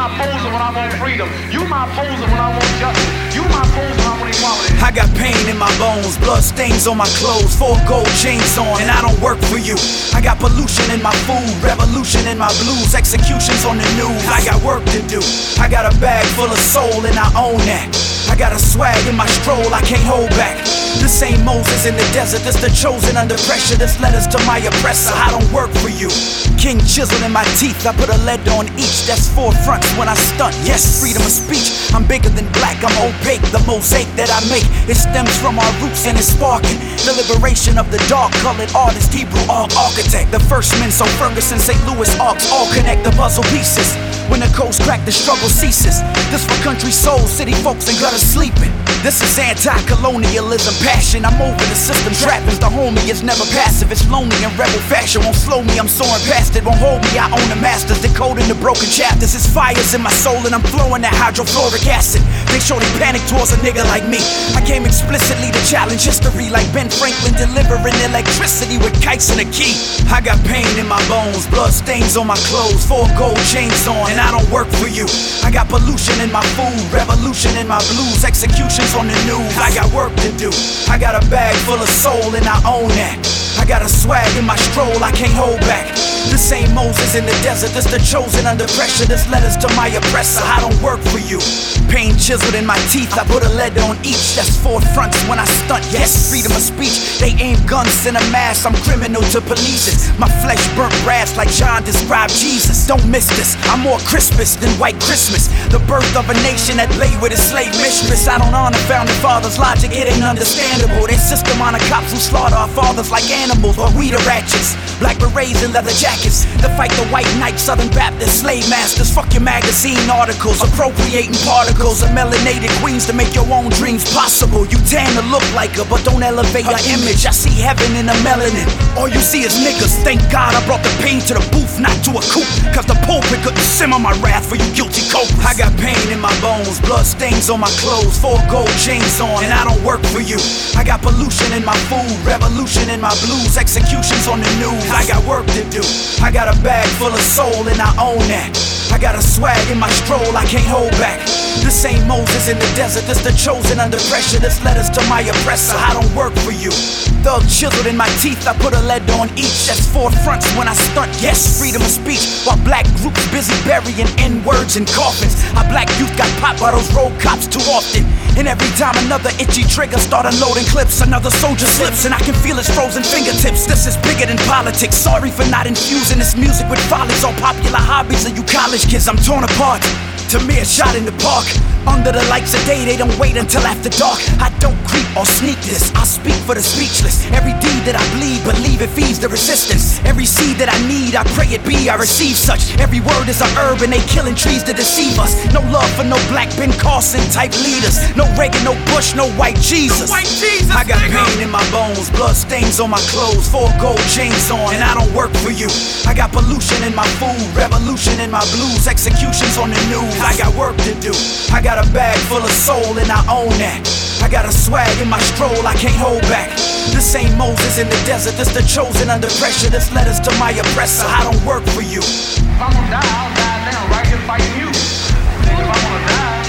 I. I got pain in my bones, blood stains on my clothes, four gold chains on, and I don't work for you. I got pollution in my food, revolution in my blues, executions on the news. I got work to do. I got a bag full of soul, and I own that. I got a swag in my stroll, I can't hold back. This ain't Moses in the desert, this the chosen under pressure. This letters to my oppressor. I don't work for you. King chiseled in my teeth, I put a lead on each. That's four fronts when I stunt. Yes, freedom of speech. I'm bigger than black, I'm opaque. The mosaic that I make, it stems from our roots and it's sparking. The liberation of the dark colored artist, Hebrew arc architect. The first men, so Ferguson, St. Louis arcs all connect the puzzle pieces. When the the struggle ceases. This for country souls, city folks, and gutter sleeping. This is anti-colonialism passion. I'm over the system trappings. Homie is never passive. It's lonely and rebel fashion. Won't slow me, I'm soaring past it. Won't hold me, I own the masters. Decoding the broken chapters. It's fires in my soul and I'm flowing that hydrofluoric acid. They show they panic towards a nigga like me. I came explicitly to challenge history like Ben Franklin delivering electricity with kites and a key. I got pain in my bones, blood stains on my clothes, four gold chains on, and I don't work for you. I got pollution in my food, revolution in my blues, executions on the news. I got work to do. I got a bag full of soul and I own that. I got a swag in my stroll, I can't hold back. This ain't Moses in the desert, this the chosen under pressure. This letters to my oppressor. I don't work for you. Pain chiseled in my teeth, I put a lead on each. That's four fronts when I stunt. Yes, freedom of speech. They aim guns in a mass, I'm criminal to police it. My flesh burnt brass like John described Jesus. Don't miss this, I'm more Crispus than White Christmas. The birth of a nation that lay with a slave mistress. I don't honor founding fathers' logic, it ain't understandable. They system on the cops who slaughter our fathers like animals, or we the ratchets. Black berets and leather jackets to fight the white knight, Southern Baptist slave masters. Fuck your magazine articles, appropriating particles of melanated queens to make your own dreams possible. You tan to look like her, but don't elevate her image. I see heaven in the melanin. All you see is niggas. Thank God I brought the pain to the booth, not to a coop. Cause the pulpit couldn't simmer my wrath for you guilty culprits. I got pain in my bones, blood stains on my clothes, four gold chains on, and I don't work for you. I got pollution in my food, revolution in my blues, executions on the news. I got work to do. I got a bag full of soul and I own that. I got a swag in my stroll, I can't hold back. This ain't Moses in the desert, this the chosen under pressure. This letters to my oppressor. I don't work for you. Thug chiseled in my teeth, I put a lead on each. That's four fronts when I stunt. Yes, freedom of speech. While black groups busy burying N words in coffins. Our black youth got popped by those road cops too often. And every time another itchy trigger start unloading clips, another soldier slips, and I can feel his frozen fingertips. This is bigger than politics. Sorry for not infusing this music with follies. All popular hobbies of you college kids, I'm torn apart. To me, a shot in the park. Under the lights of day, they don't wait until after dark. I don't creep or sneak this. I speak for the speechless. Every deed that I bleed, believe it feeds the resistance. Every seed that I need, I pray it be. I receive such. Every word is a herb, and they killing trees to deceive us. No love for no black Ben Carson type leaders. No Reagan, no Bush, no white Jesus. White Jesus, I got pain in my bones, blood stains on my clothes, four gold chains on, and I don't work for you. I got pollution in my food, revolution in my blues, executions on the news. I got work to do. I got a bag full of soul and I own that. I got a swag in my stroll, I can't hold back. This ain't Moses in the desert, this the chosen under pressure. This letters to my oppressor, I don't work for you. If I'm gonna die, I'll die now, right here fighting you. If I'm gonna die,